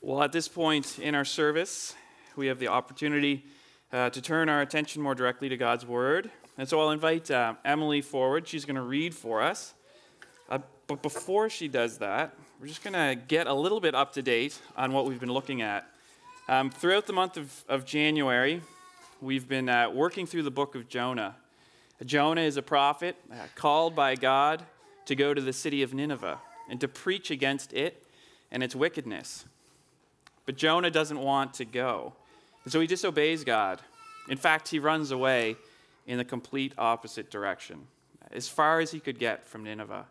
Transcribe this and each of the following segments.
Well, at this point in our service, we have the opportunity uh, to turn our attention more directly to God's Word. And so I'll invite uh, Emily forward. She's going to read for us. Uh, but before she does that, we're just going to get a little bit up to date on what we've been looking at. Um, throughout the month of, of January, we've been uh, working through the book of Jonah. Jonah is a prophet uh, called by God to go to the city of Nineveh and to preach against it and its wickedness. But Jonah doesn't want to go. And so he disobeys God. In fact, he runs away in the complete opposite direction, as far as he could get from Nineveh.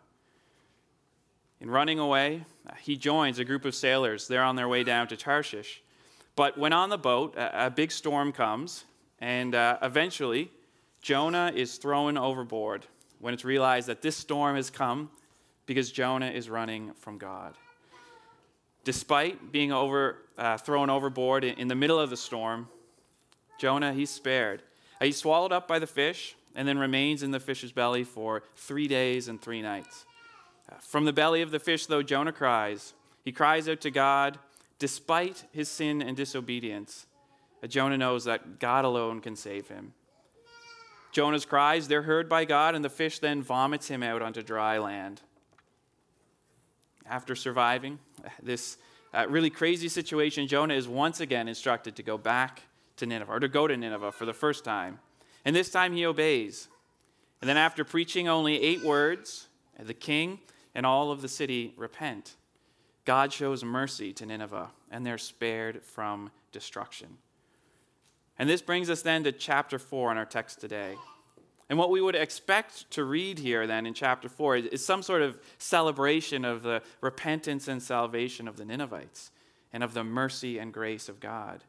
In running away, he joins a group of sailors. They're on their way down to Tarshish. But when on the boat, a, big storm comes, and uh, eventually, Jonah is thrown overboard when it's realized that this storm has come because Jonah is running from God. Despite being over, uh, thrown overboard in, in the middle of the storm, Jonah, he's spared. Uh, he's swallowed up by the fish and then remains in the fish's belly for three days and three nights. Uh, from the belly of the fish, though, Jonah cries. He cries out to God despite his sin and disobedience. Uh, Jonah knows that God alone can save him. Jonah's cries, they're heard by God, and the fish then vomits him out onto dry land after surviving this uh, really crazy situation, Jonah is once again instructed to go back to Nineveh, or to go to Nineveh for the first time. And this time he obeys. And then, after preaching only eight words, the king and all of the city repent. God shows mercy to Nineveh, and they're spared from destruction. And this brings us then to chapter 4 in our text today. And what we would expect to read here then in chapter 4 is some sort of celebration of the repentance and salvation of the Ninevites and of the mercy and grace of God.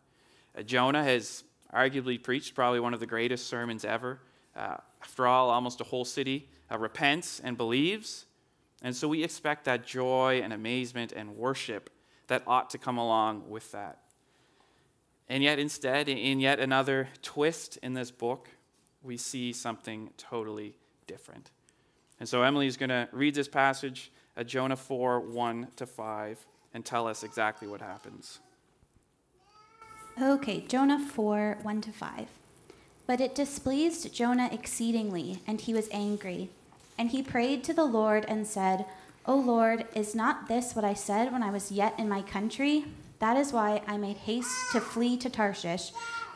Uh, Jonah has arguably preached probably one of the greatest sermons ever. Uh, after all, almost a whole city uh, repents and believes. And so we expect that joy and amazement and worship that ought to come along with that. And yet, instead, in yet another twist in this book, we see something totally different. And so Emily is going to read this passage at Jonah 4 1 to 5 and tell us exactly what happens. Okay, Jonah 4 1 to 5. But it displeased Jonah exceedingly, and he was angry. And he prayed to the Lord and said, O Lord, is not this what I said when I was yet in my country? That is why I made haste to flee to Tarshish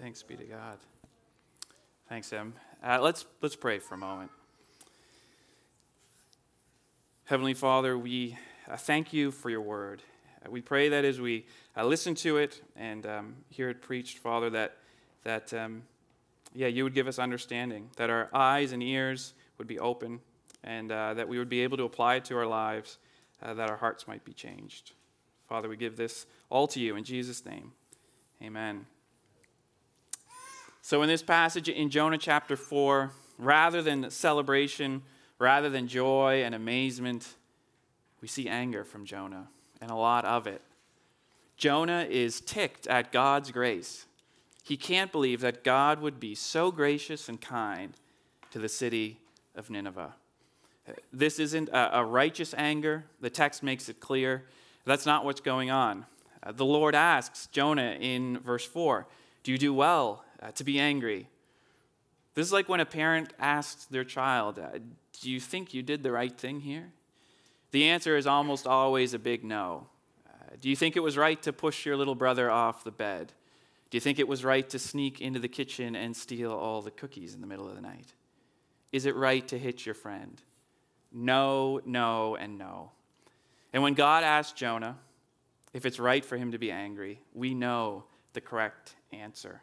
Thanks be to God. Thanks, Em. Uh, let's, let's pray for a moment. Heavenly Father, we uh, thank you for your word. Uh, we pray that as we uh, listen to it and um, hear it preached, Father, that, that um, yeah, you would give us understanding, that our eyes and ears would be open, and uh, that we would be able to apply it to our lives, uh, that our hearts might be changed. Father, we give this all to you in Jesus' name. Amen. So, in this passage in Jonah chapter 4, rather than celebration, rather than joy and amazement, we see anger from Jonah, and a lot of it. Jonah is ticked at God's grace. He can't believe that God would be so gracious and kind to the city of Nineveh. This isn't a, righteous anger. The text makes it clear. That's not what's going on. the Lord asks Jonah in verse 4 Do you do well uh, to be angry. This is like when a parent asks their child, uh, Do you think you did the right thing here? The answer is almost always a big no. Uh, do you think it was right to push your little brother off the bed? Do you think it was right to sneak into the kitchen and steal all the cookies in the middle of the night? Is it right to hit your friend? No, no, and no. And when God asked Jonah if it's right for him to be angry, we know the correct answer.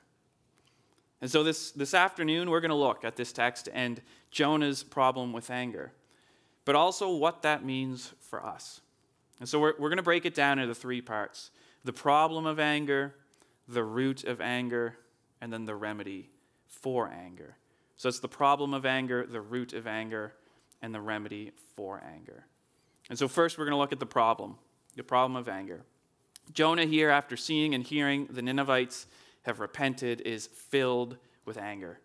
And so this, this afternoon, we're going to look at this text and Jonah's problem with anger, but also what that means for us. And so we're, we're going to break it down into three parts the problem of anger, the root of anger, and then the remedy for anger. So it's the problem of anger, the root of anger, and the remedy for anger. And so, first, we're going to look at the problem the problem of anger. Jonah, here, after seeing and hearing the Ninevites have repented, is filled with anger.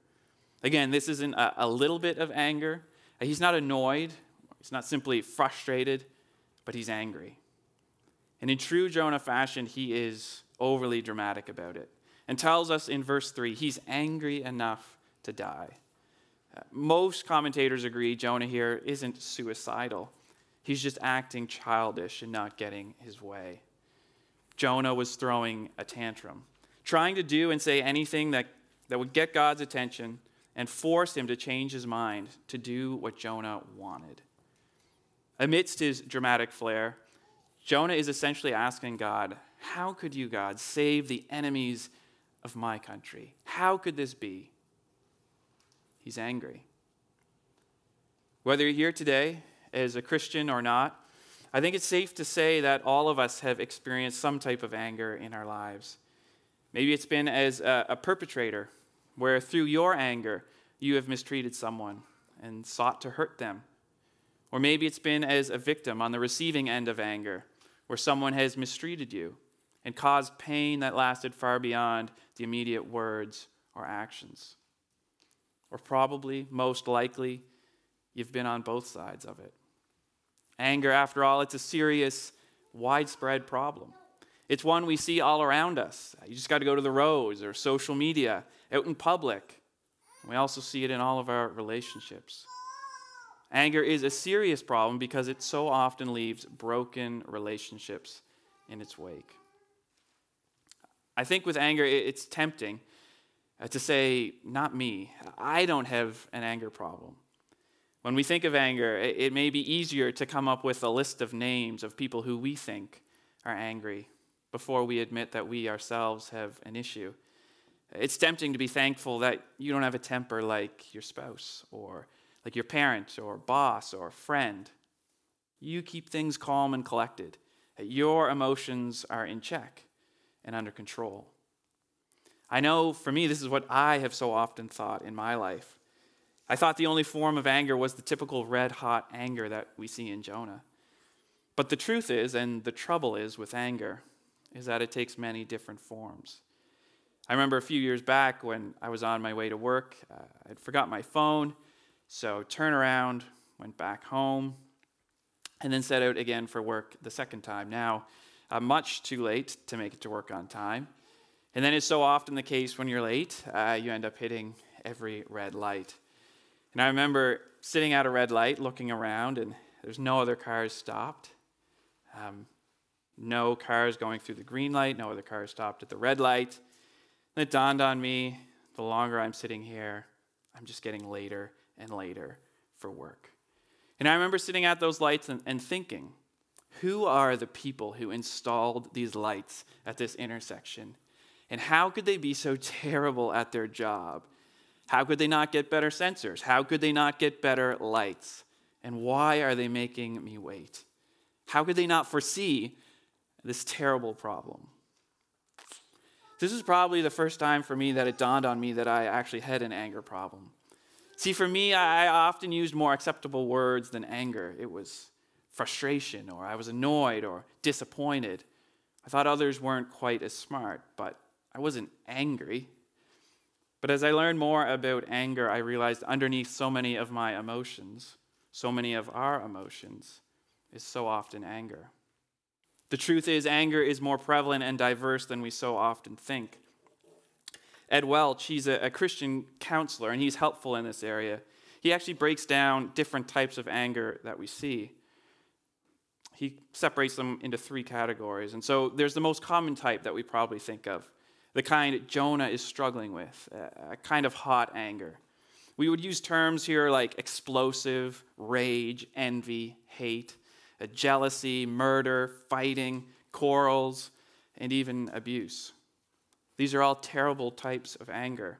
Again, this isn't a, a little bit of anger. He's not annoyed, he's not simply frustrated, but he's angry. And in true Jonah fashion, he is overly dramatic about it and tells us in verse 3 he's angry enough to die. Most commentators agree Jonah here isn't suicidal. He's just acting childish and not getting his way. Jonah was throwing a tantrum, trying to do and say anything that, that would get God's attention and force him to change his mind to do what Jonah wanted. Amidst his dramatic flair, Jonah is essentially asking God, How could you, God, save the enemies of my country? How could this be? He's angry. Whether you're here today as a Christian or not, I think it's safe to say that all of us have experienced some type of anger in our lives. Maybe it's been as a, a perpetrator, where through your anger you have mistreated someone and sought to hurt them. Or maybe it's been as a victim on the receiving end of anger, where someone has mistreated you and caused pain that lasted far beyond the immediate words or actions. Or probably, most likely, you've been on both sides of it. Anger, after all, it's a serious, widespread problem. It's one we see all around us. You just got to go to the roads or social media, out in public. We also see it in all of our relationships. Anger is a serious problem because it so often leaves broken relationships in its wake. I think with anger, it's tempting uh, to say, not me. I don't have an anger problem. When we think of anger, it may be easier to come up with a list of names of people who we think are angry before we admit that we ourselves have an issue. It's tempting to be thankful that you don't have a temper like your spouse or like your parent or boss or friend. You keep things calm and collected. Your emotions are in check and under control. I know for me, this is what I have so often thought in my life. I thought the only form of anger was the typical red hot anger that we see in Jonah. But the truth is, and the trouble is with anger, is that it takes many different forms. I remember a few years back when I was on my way to work, uh, I'd forgot my phone, so turn around, went back home, and then set out again for work the second time. Now, uh, much too late to make it to work on time. And then, as so often the case when you're late, uh, you end up hitting every red light. And I remember sitting at a red light, looking around, and there's no other cars stopped. Um, no cars going through the green light, no other cars stopped at the red light. And it dawned on me the longer I'm sitting here, I'm just getting later and later for work. And I remember sitting at those lights and, and thinking, who are the people who installed these lights at this intersection? And how could they be so terrible at their job? How could they not get better sensors? How could they not get better lights? And why are they making me wait? How could they not foresee this terrible problem? This is probably the first time for me that it dawned on me that I actually had an anger problem. See, for me, I often used more acceptable words than anger. It was frustration, or I was annoyed or disappointed. I thought others weren't quite as smart, but I wasn't angry. But as I learned more about anger, I realized underneath so many of my emotions, so many of our emotions, is so often anger. The truth is, anger is more prevalent and diverse than we so often think. Ed Welch, he's a, a Christian counselor, and he's helpful in this area. He actually breaks down different types of anger that we see he separates them into three categories. And so there's the most common type that we probably think of, the kind Jonah is struggling with, a kind of hot anger. We would use terms here like explosive, rage, envy, hate, jealousy, murder, fighting, quarrels, and even abuse. These are all terrible types of anger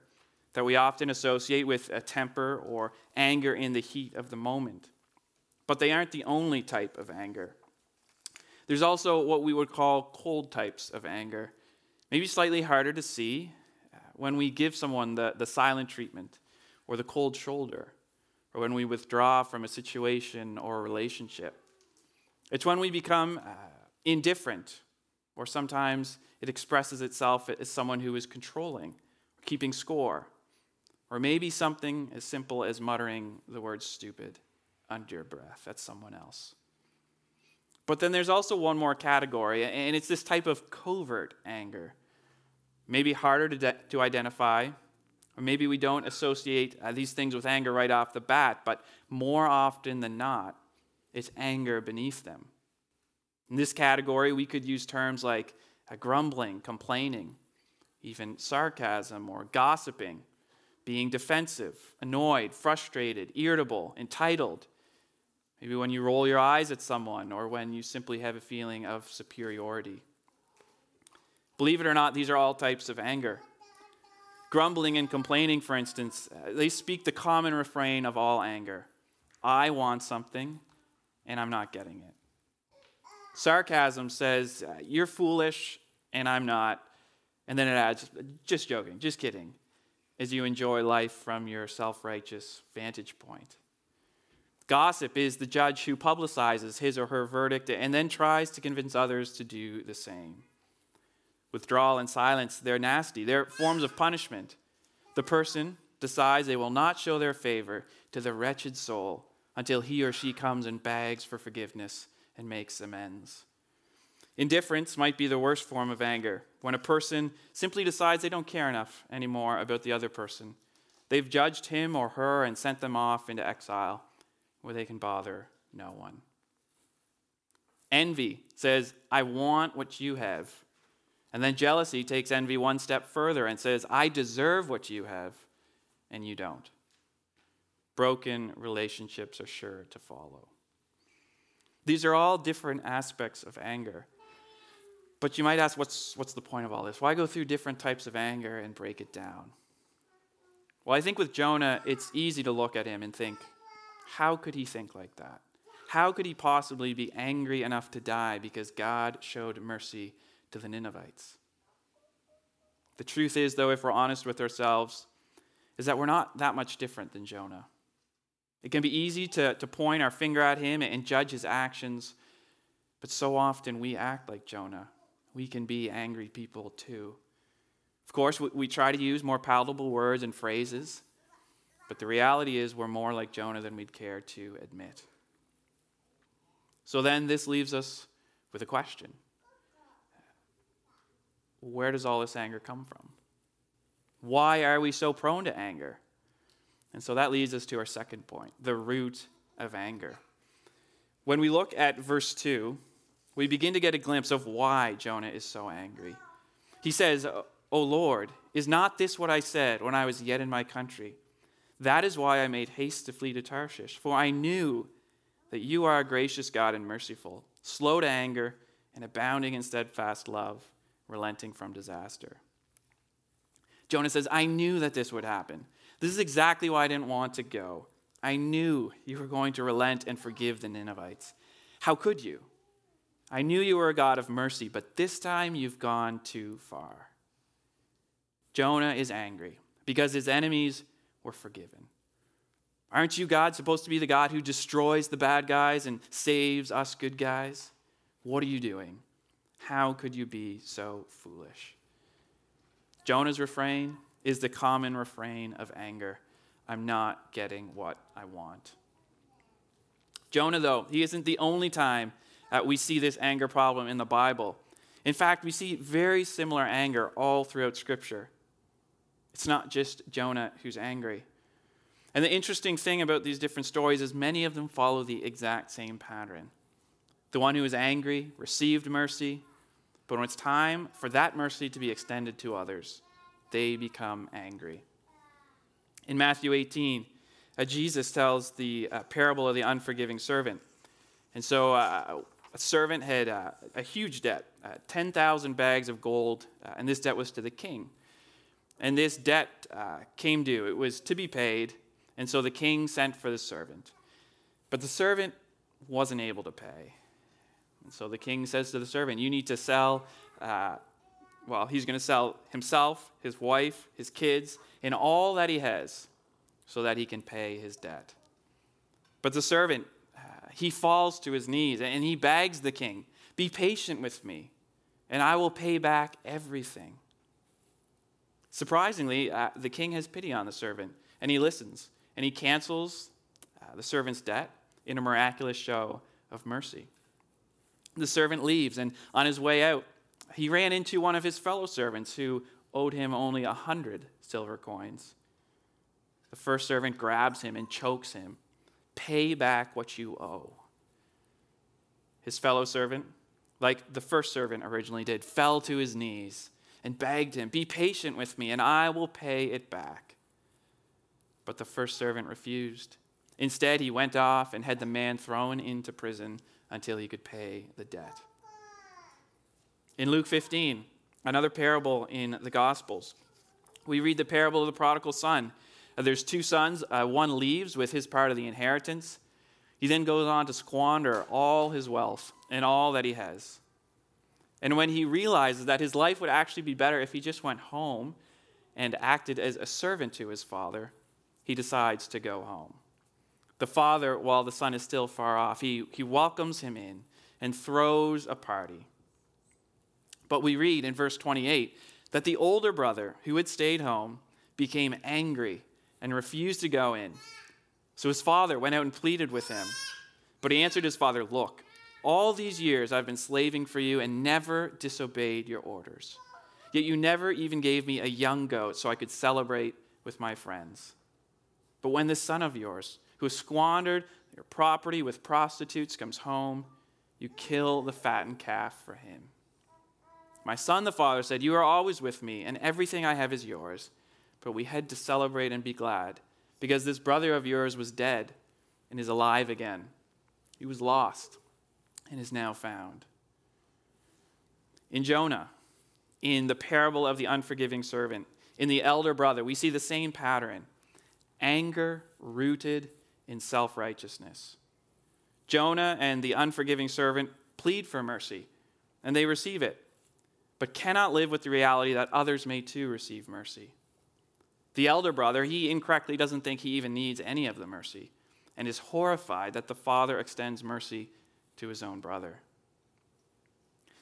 that we often associate with a temper or anger in the heat of the moment. But they aren't the only type of anger. There's also what we would call cold types of anger, maybe slightly harder to see uh, when we give someone the, the silent treatment or the cold shoulder, or when we withdraw from a situation or a relationship. It's when we become uh, indifferent, or sometimes it expresses itself as someone who is controlling, keeping score, or maybe something as simple as muttering the word stupid under your breath at someone else. But then there's also one more category, and it's this type of covert anger. Maybe harder to, de- to identify, or maybe we don't associate uh, these things with anger right off the bat, but more often than not, it's anger beneath them. In this category, we could use terms like grumbling, complaining, even sarcasm or gossiping, being defensive, annoyed, frustrated, irritable, entitled. Maybe when you roll your eyes at someone or when you simply have a feeling of superiority. Believe it or not, these are all types of anger. Grumbling and complaining, for instance, uh, they speak the common refrain of all anger I want something, and I'm not getting it. Sarcasm says, uh, You're foolish, and I'm not. And then it adds, Just joking, just kidding, as you enjoy life from your self righteous vantage point. Gossip is the judge who publicizes his or her verdict and then tries to convince others to do the same. Withdrawal and silence, they're nasty. They're forms of punishment. The person decides they will not show their favor to the wretched soul until he or she comes and begs for forgiveness and makes amends. Indifference might be the worst form of anger, when a person simply decides they don't care enough anymore about the other person. They've judged him or her and sent them off into exile where they can bother no one. Envy says, I want what you have. And then jealousy takes envy one step further and says, I deserve what you have, and you don't. Broken relationships are sure to follow. These are all different aspects of anger. But you might ask, what's, what's the point of all this? Why go through different types of anger and break it down? Well, I think with Jonah, it's easy to look at him and think, how could he think like that? How could he possibly be angry enough to die because God showed mercy to the Ninevites. The truth is, though, if we're honest with ourselves, is that we're not that much different than Jonah. It can be easy to, to point our finger at him and judge his actions, but so often we act like Jonah. We can be angry people too. Of course, we, we try to use more palatable words and phrases, but the reality is we're more like Jonah than we'd care to admit. So then this leaves us with a question where does all this anger come from? Why are we so prone to anger? And so that leads us to our second point the root of anger. When we look at verse 2, we begin to get a glimpse of why Jonah is so angry. He says, O Lord, is not this what I said when I was yet in my country? That is why I made haste to flee to Tarshish, for I knew that you are a gracious God and merciful, slow to anger, and abounding in steadfast love relenting from disaster. Jonah says, I knew that this would happen. This is exactly why I didn't want to go. I knew you were going to relent and forgive the Ninevites. How could you? I knew you were a God of mercy, but this time you've gone too far. Jonah is angry because his enemies were forgiven. Aren't you, God, supposed to be the God who destroys the bad guys and saves us good guys? What are you doing? How could you be so foolish? Jonah's refrain is the common refrain of anger I'm not getting what I want. Jonah, though, he isn't the only time that we see this anger problem in the Bible. In fact, we see very similar anger all throughout Scripture. It's not just Jonah who's angry. And the interesting thing about these different stories is many of them follow the exact same pattern. The one who is angry received mercy, but when it's time for that mercy to be extended to others, they become angry. In Matthew 18, uh, Jesus tells the uh, parable of the unforgiving servant. And so uh, a servant had uh, a huge debt uh, 10,000 bags of gold, uh, and this debt was to the king. And this debt came due, it was to be paid, and so the king sent for the servant. But the servant wasn't able to pay. And so the king says to the servant, You need to sell, well, he's going to sell himself, his wife, his kids, and all that he has so that he can pay his debt. But the servant, uh, he falls to his knees and he begs the king, Be patient with me, and I will pay back everything. Surprisingly, uh, the king has pity on the servant and he listens and he cancels uh, the servant's debt in a miraculous show of mercy. The servant leaves, and on his way out, he ran into one of his fellow servants who owed him only a hundred silver coins. The first servant grabs him and chokes him. Pay back what you owe. His fellow servant, like the first servant originally did, fell to his knees and begged him, Be patient with me, and I will pay it back. But the first servant refused. Instead, he went off and had the man thrown into prison until he could pay the debt. In Luke 15, another parable in the Gospels, we read the parable of the prodigal son. Uh, there's two sons. Uh, one leaves with his part of the inheritance. He then goes on to squander all his wealth and all that he has. And when he realizes that his life would actually be better if he just went home and acted as a servant to his father, he decides to go home. The father, while the son is still far off, he, he welcomes him in and throws a party. But we read in verse 28 that the older brother, who had stayed home, became angry and refused to go in. So his father went out and pleaded with him. But he answered his father, Look, all these years I've been slaving for you and never disobeyed your orders. Yet you never even gave me a young goat so I could celebrate with my friends. But when this son of yours, who has squandered your property with prostitutes, comes home, you kill the fattened calf for him. My son, the father, said, You are always with me, and everything I have is yours. But we had to celebrate and be glad, because this brother of yours was dead and is alive again. He was lost and is now found. In Jonah, in the parable of the unforgiving servant, in the elder brother, we see the same pattern anger rooted in self righteousness. Jonah and the unforgiving servant plead for mercy, and they receive it but cannot live with the reality that others may too receive mercy. The elder brother, he incorrectly doesn't think he even needs any of the mercy and is horrified that the father extends mercy to his own brother.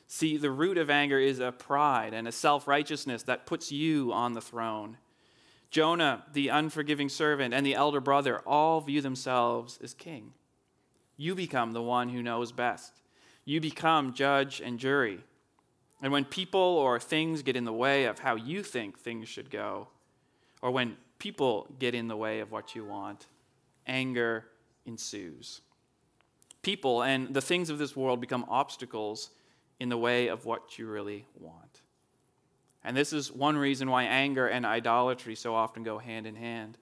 See, the root of anger is a pride and a self righteousness that puts you on the throne. Jonah, the unforgiving servant, and the elder brother all view themselves as king. You become the one who knows best. You become judge and jury. And when people or things get in the way of how you think things should go, or when people get in the way of what you want, anger ensues. People and the things of this world become obstacles in the way of what you really want. And this is one reason why anger and idolatry so often go hand in hand.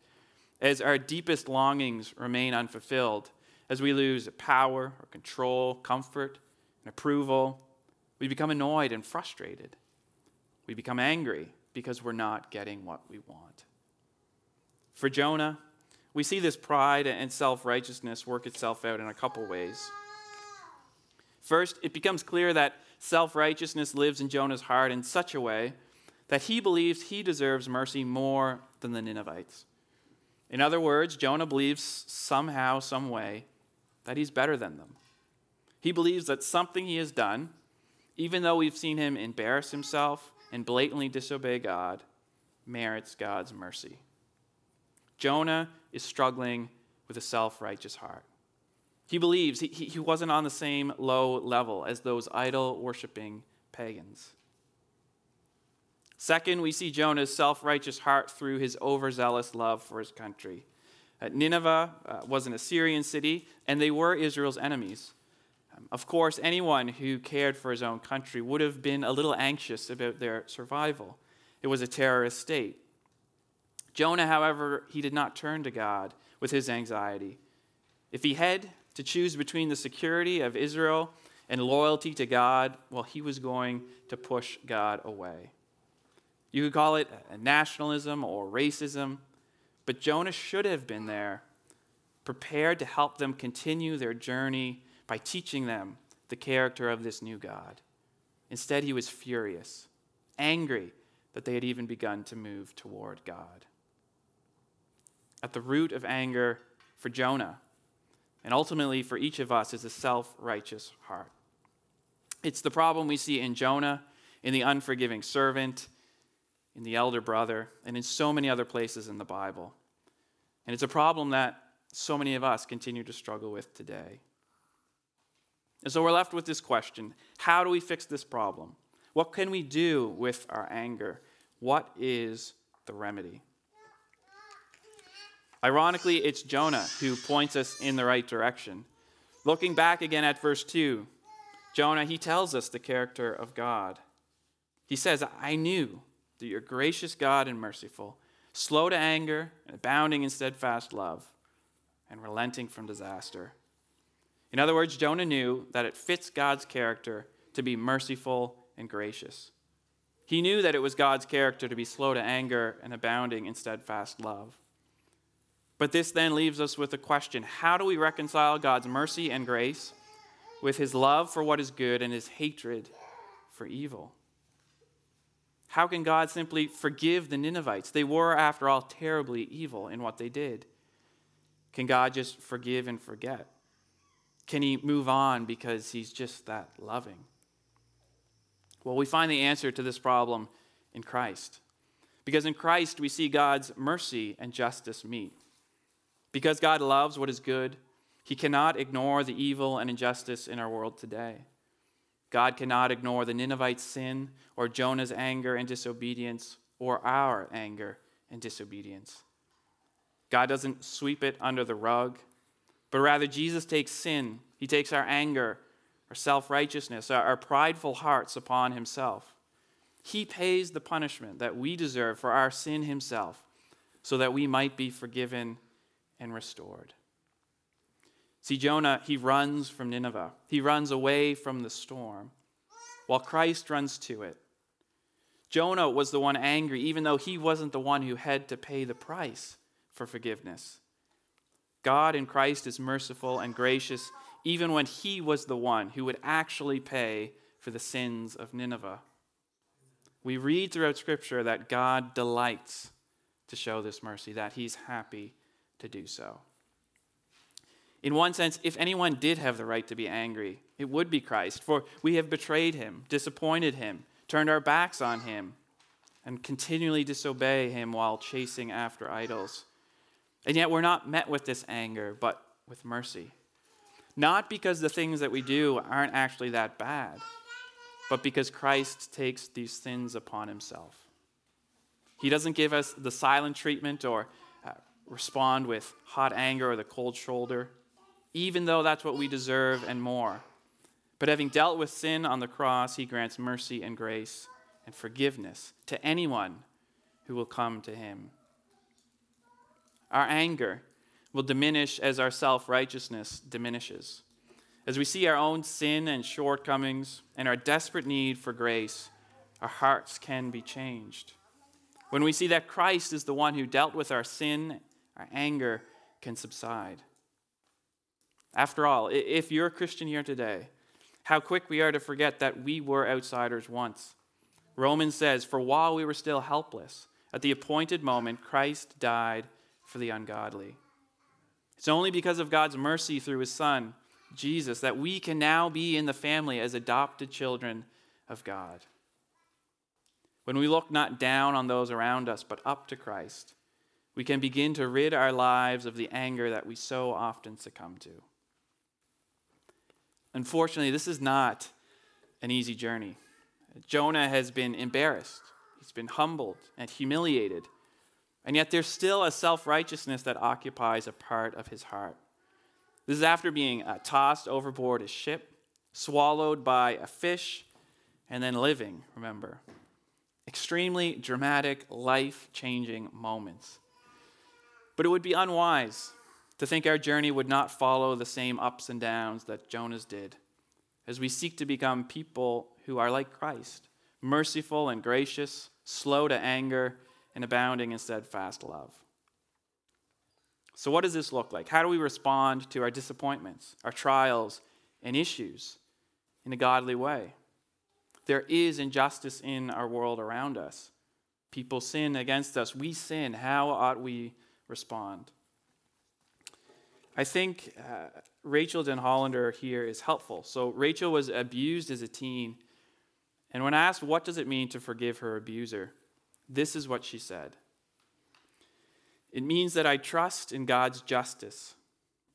As our deepest longings remain unfulfilled, as we lose power or control, comfort and approval, we become annoyed and frustrated. We become angry because we're not getting what we want. For Jonah, we see this pride and self righteousness work itself out in a couple ways. First, it becomes clear that self righteousness lives in Jonah's heart in such a way that he believes he deserves mercy more than the Ninevites. In other words, Jonah believes somehow, some way, that he's better than them. He believes that something he has done, even though we've seen him embarrass himself and blatantly disobey God, merits God's mercy. Jonah is struggling with a self righteous heart. He believes he, he wasn't on the same low level as those idol worshiping pagans. Second, we see Jonah's self righteous heart through his overzealous love for his country. Nineveh uh, was an Assyrian city, and they were Israel's enemies. Of course, anyone who cared for his own country would have been a little anxious about their survival. It was a terrorist state. Jonah, however, he did not turn to God with his anxiety. If he had to choose between the security of Israel and loyalty to God, well, he was going to push God away. You could call it nationalism or racism, but Jonah should have been there, prepared to help them continue their journey by teaching them the character of this new God. Instead, he was furious, angry that they had even begun to move toward God. At the root of anger for Jonah, and ultimately for each of us, is a self righteous heart. It's the problem we see in Jonah, in the unforgiving servant, in the elder brother, and in so many other places in the Bible. And it's a problem that so many of us continue to struggle with today. And so we're left with this question How do we fix this problem? What can we do with our anger? What is the remedy? Ironically, it's Jonah who points us in the right direction. Looking back again at verse 2, Jonah, he tells us the character of God. He says, I knew that you're gracious God and merciful, slow to anger, and abounding in steadfast love, and relenting from disaster. In other words, Jonah knew that it fits God's character to be merciful and gracious. He knew that it was God's character to be slow to anger and abounding in steadfast love. But this then leaves us with a question How do we reconcile God's mercy and grace with his love for what is good and his hatred for evil? How can God simply forgive the Ninevites? They were, after all, terribly evil in what they did. Can God just forgive and forget? Can he move on because he's just that loving? Well, we find the answer to this problem in Christ. Because in Christ, we see God's mercy and justice meet. Because God loves what is good, he cannot ignore the evil and injustice in our world today. God cannot ignore the Ninevites' sin or Jonah's anger and disobedience or our anger and disobedience. God doesn't sweep it under the rug, but rather Jesus takes sin, he takes our anger, our self righteousness, our, our prideful hearts upon himself. He pays the punishment that we deserve for our sin himself so that we might be forgiven and restored. See, Jonah, he runs from Nineveh, he runs away from the storm, while Christ runs to it. Jonah was the one angry, even though he wasn't the one who had to pay the price for forgiveness. God in Christ is merciful and gracious, even when he was the one who would actually pay for the sins of Nineveh. We read throughout Scripture that God delights to show this mercy, that he's happy to do so. In one sense, if anyone did have the right to be angry, it would be Christ, for we have betrayed him, disappointed him, turned our backs on him, and continually disobey him while chasing after idols. And yet we're not met with this anger, but with mercy. Not because the things that we do aren't actually that bad, but because Christ takes these sins upon himself. He doesn't give us the silent treatment or uh, respond with hot anger or the cold shoulder even though that's what we deserve and more. But having dealt with sin on the cross, he grants mercy and grace and forgiveness to anyone who will come to him. Our anger will diminish as our self righteousness diminishes. As we see our own sin and shortcomings and our desperate need for grace, our hearts can be changed. When we see that Christ is the one who dealt with our sin, our anger can subside. After all, if you're a Christian here today, how quick we are to forget that we were outsiders once. Romans says, For while we were still helpless, at the appointed moment, Christ died for the ungodly. It's only because of God's mercy through his Son, Jesus, that we can now be in the family as adopted children of God. When we look not down on those around us, but up to Christ, we can begin to rid our lives of the anger that we so often succumb to. Unfortunately, this is not an easy journey. Jonah has been embarrassed, he's been humbled and humiliated, and yet there's still a self righteousness that occupies a part of his heart. This is after being uh, tossed overboard a ship, swallowed by a fish, and then living, remember. Extremely dramatic, life changing moments. But it would be unwise to think our journey would not follow the same ups and downs that Jonah's did, as we seek to become people who are like Christ, merciful and gracious, slow to anger, and abounding in steadfast love. So, what does this look like? How do we respond to our disappointments, our trials, and issues? in a godly way. There is injustice in our world around us. People sin against us. We sin. How ought we respond? I think uh, Rachael Denhollander here is helpful. So, Rachael was abused as a teen. And when asked, what does it mean to forgive her abuser? This is what she said It means that I trust in God's justice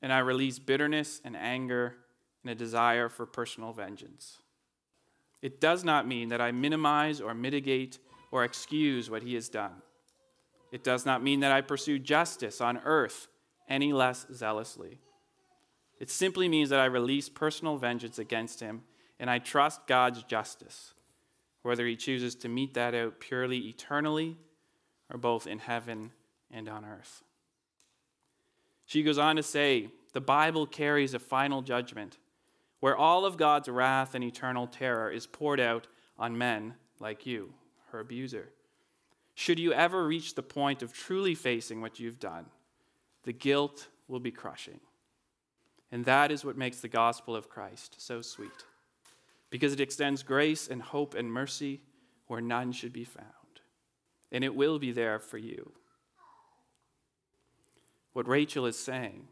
and I release bitterness and anger and a desire for personal vengeance. It does not mean that I minimize or mitigate or excuse what he has done. It does not mean that I pursue justice on earth any less zealously. It simply means that I release personal vengeance against him and I trust God's justice, whether he chooses to mete that out purely eternally or both in heaven and on earth. She goes on to say the Bible carries a final judgment where all of God's wrath and eternal terror is poured out on men like you, her abuser. Should you ever reach the point of truly facing what you've done, the guilt will be crushing. And that is what makes the gospel of Christ so sweet, because it extends grace and hope and mercy where none should be found. And it will be there for you. What Rachael is saying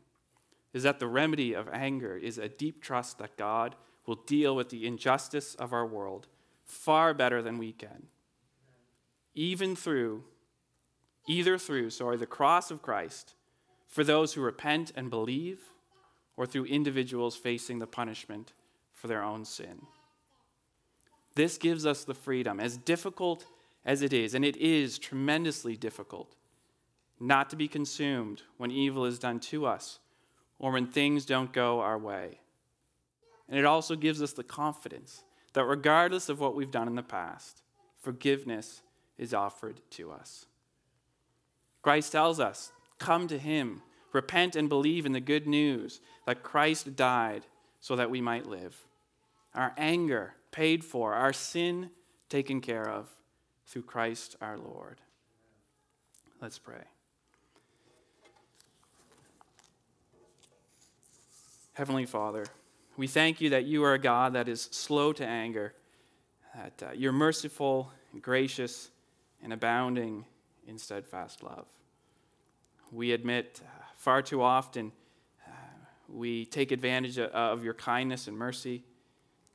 is that the remedy of anger is a deep trust that God will deal with the injustice of our world far better than we can. Even through, either through, sorry, the cross of Christ for those who repent and believe, or through individuals facing the punishment for their own sin. This gives us the freedom, as difficult as it is, and it is tremendously difficult, not to be consumed when evil is done to us or when things don't go our way. And it also gives us the confidence that regardless of what we've done in the past, forgiveness is offered to us. Christ tells us, Come to him, repent and believe in the good news that Christ died so that we might live. Our anger paid for, our sin taken care of through Christ our Lord. Let's pray. Heavenly Father, we thank you that you are a God that is slow to anger, that uh, you're merciful, and gracious, and abounding in steadfast love. We admit uh, far too often uh, we take advantage of, of your kindness and mercy,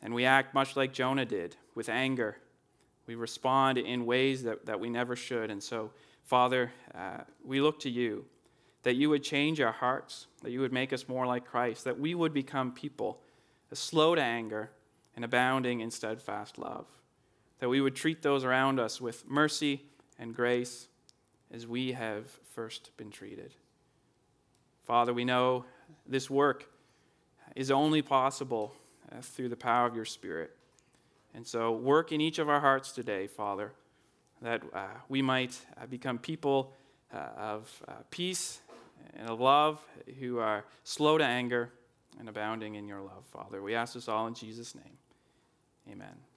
and we act much like Jonah did with anger. We respond in ways that, that we never should. And so, Father, uh, we look to you that you would change our hearts, that you would make us more like Christ, that we would become people slow to anger and abounding in steadfast love, that we would treat those around us with mercy and grace as we have first been treated. Father, we know this work is only possible uh, through the power of your Spirit. And so, work in each of our hearts today, Father, that uh, we might uh, become people uh, of uh, peace and of love, who are slow to anger and abounding in your love, Father. We ask this all in Jesus' name. Amen.